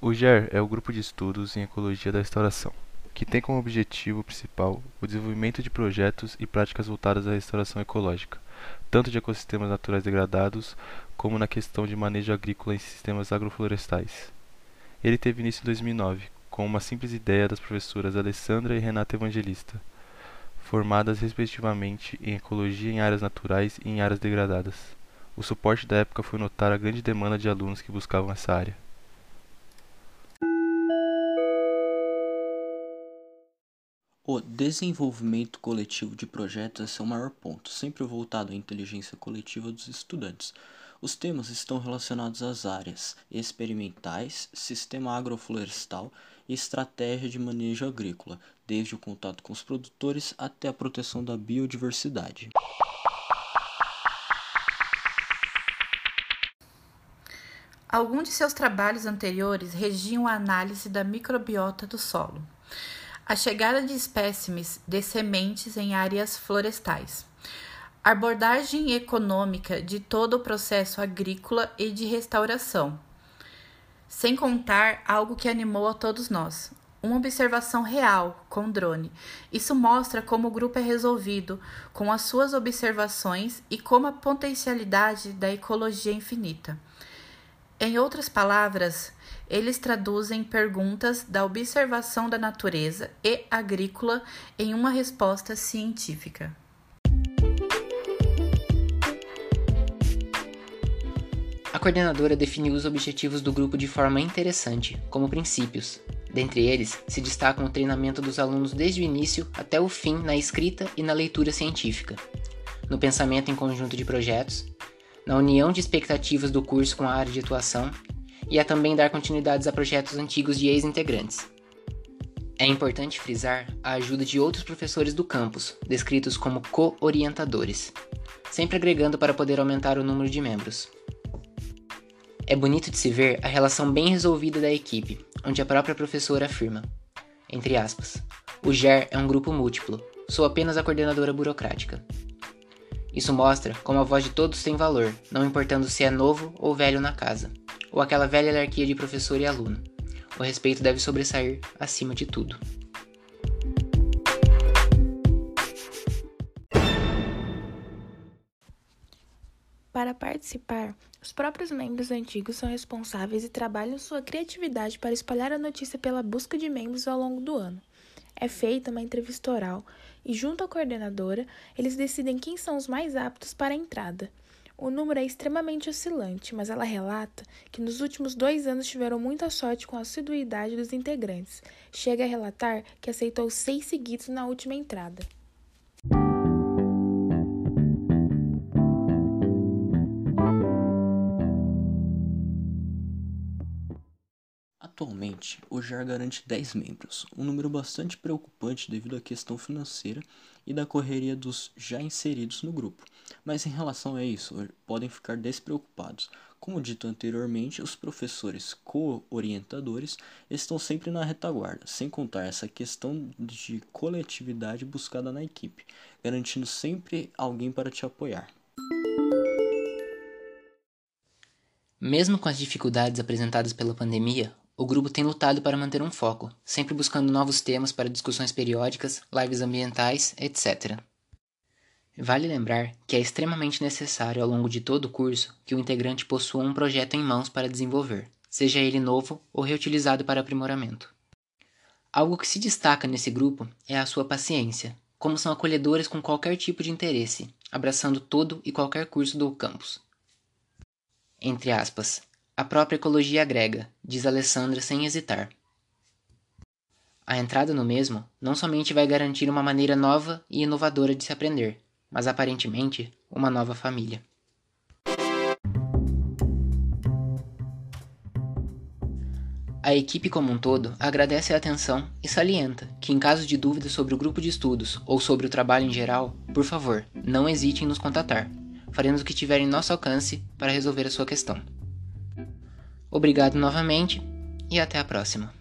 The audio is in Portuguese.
O GER é o Grupo de Estudos em Ecologia da Restauração, que tem como objetivo principal o desenvolvimento de projetos e práticas voltadas à restauração ecológica, tanto de ecossistemas naturais degradados como na questão de manejo agrícola em sistemas agroflorestais. Ele teve início em 2009, com uma simples ideia das professoras Alessandra e Renata Evangelista, formadas respectivamente em ecologia em áreas naturais e em áreas degradadas. O suporte da época foi notar a grande demanda de alunos que buscavam essa área. O desenvolvimento coletivo de projetos é seu maior ponto, sempre voltado à inteligência coletiva dos estudantes. Os temas estão relacionados às áreas experimentais, sistema agroflorestal e estratégia de manejo agrícola, desde o contato com os produtores até a proteção da biodiversidade. Alguns de seus trabalhos anteriores regiam a análise da microbiota do solo a chegada de espécimes de sementes em áreas florestais, a abordagem econômica de todo o processo agrícola e de restauração, sem contar algo que animou a todos nós, uma observação real com drone. Isso mostra como o grupo é resolvido com as suas observações e como a potencialidade da ecologia infinita. Em outras palavras, eles traduzem perguntas da observação da natureza e agrícola em uma resposta científica. A coordenadora definiu os objetivos do grupo de forma interessante, como princípios. Dentre eles, se destacam o treinamento dos alunos desde o início até o fim na escrita e na leitura científica, no pensamento em conjunto de projetos, na união de expectativas do curso com a área de atuação e a também dar continuidades a projetos antigos de ex-integrantes. É importante frisar a ajuda de outros professores do campus, descritos como co-orientadores, sempre agregando para poder aumentar o número de membros. É bonito de se ver a relação bem resolvida da equipe, onde a própria professora afirma, entre aspas, o GER é um grupo múltiplo, sou apenas a coordenadora burocrática. Isso mostra como a voz de todos tem valor, não importando se é novo ou velho na casa, ou aquela velha hierarquia de professor e aluno. O respeito deve sobressair acima de tudo. Para participar, os próprios membros antigos são responsáveis e trabalham sua criatividade para espalhar a notícia pela busca de membros ao longo do ano. É feita uma entrevista oral e, junto à coordenadora, eles decidem quem são os mais aptos para a entrada. O número é extremamente oscilante, mas ela relata que nos últimos dois anos tiveram muita sorte com a assiduidade dos integrantes. Chega a relatar que aceitou seis seguidos na última entrada. Atualmente, o JAR garante 10 membros, um número bastante preocupante devido à questão financeira e da correria dos já inseridos no grupo. Mas em relação a isso, podem ficar despreocupados. Como dito anteriormente, os professores co-orientadores estão sempre na retaguarda, sem contar essa questão de coletividade buscada na equipe, garantindo sempre alguém para te apoiar. Mesmo com as dificuldades apresentadas pela pandemia, o grupo tem lutado para manter um foco, sempre buscando novos temas para discussões periódicas, lives ambientais, etc. Vale lembrar que é extremamente necessário ao longo de todo o curso que o integrante possua um projeto em mãos para desenvolver, seja ele novo ou reutilizado para aprimoramento. Algo que se destaca nesse grupo é a sua paciência, como são acolhedores com qualquer tipo de interesse, abraçando todo e qualquer curso do campus. Entre aspas, a própria ecologia agrega, diz Alessandra sem hesitar. A entrada no mesmo não somente vai garantir uma maneira nova e inovadora de se aprender, mas aparentemente uma nova família. A equipe como um todo agradece a atenção e salienta que, em caso de dúvidas sobre o grupo de estudos ou sobre o trabalho em geral, por favor, não hesite em nos contatar. Faremos o que tiver em nosso alcance para resolver a sua questão. Obrigado novamente e até a próxima.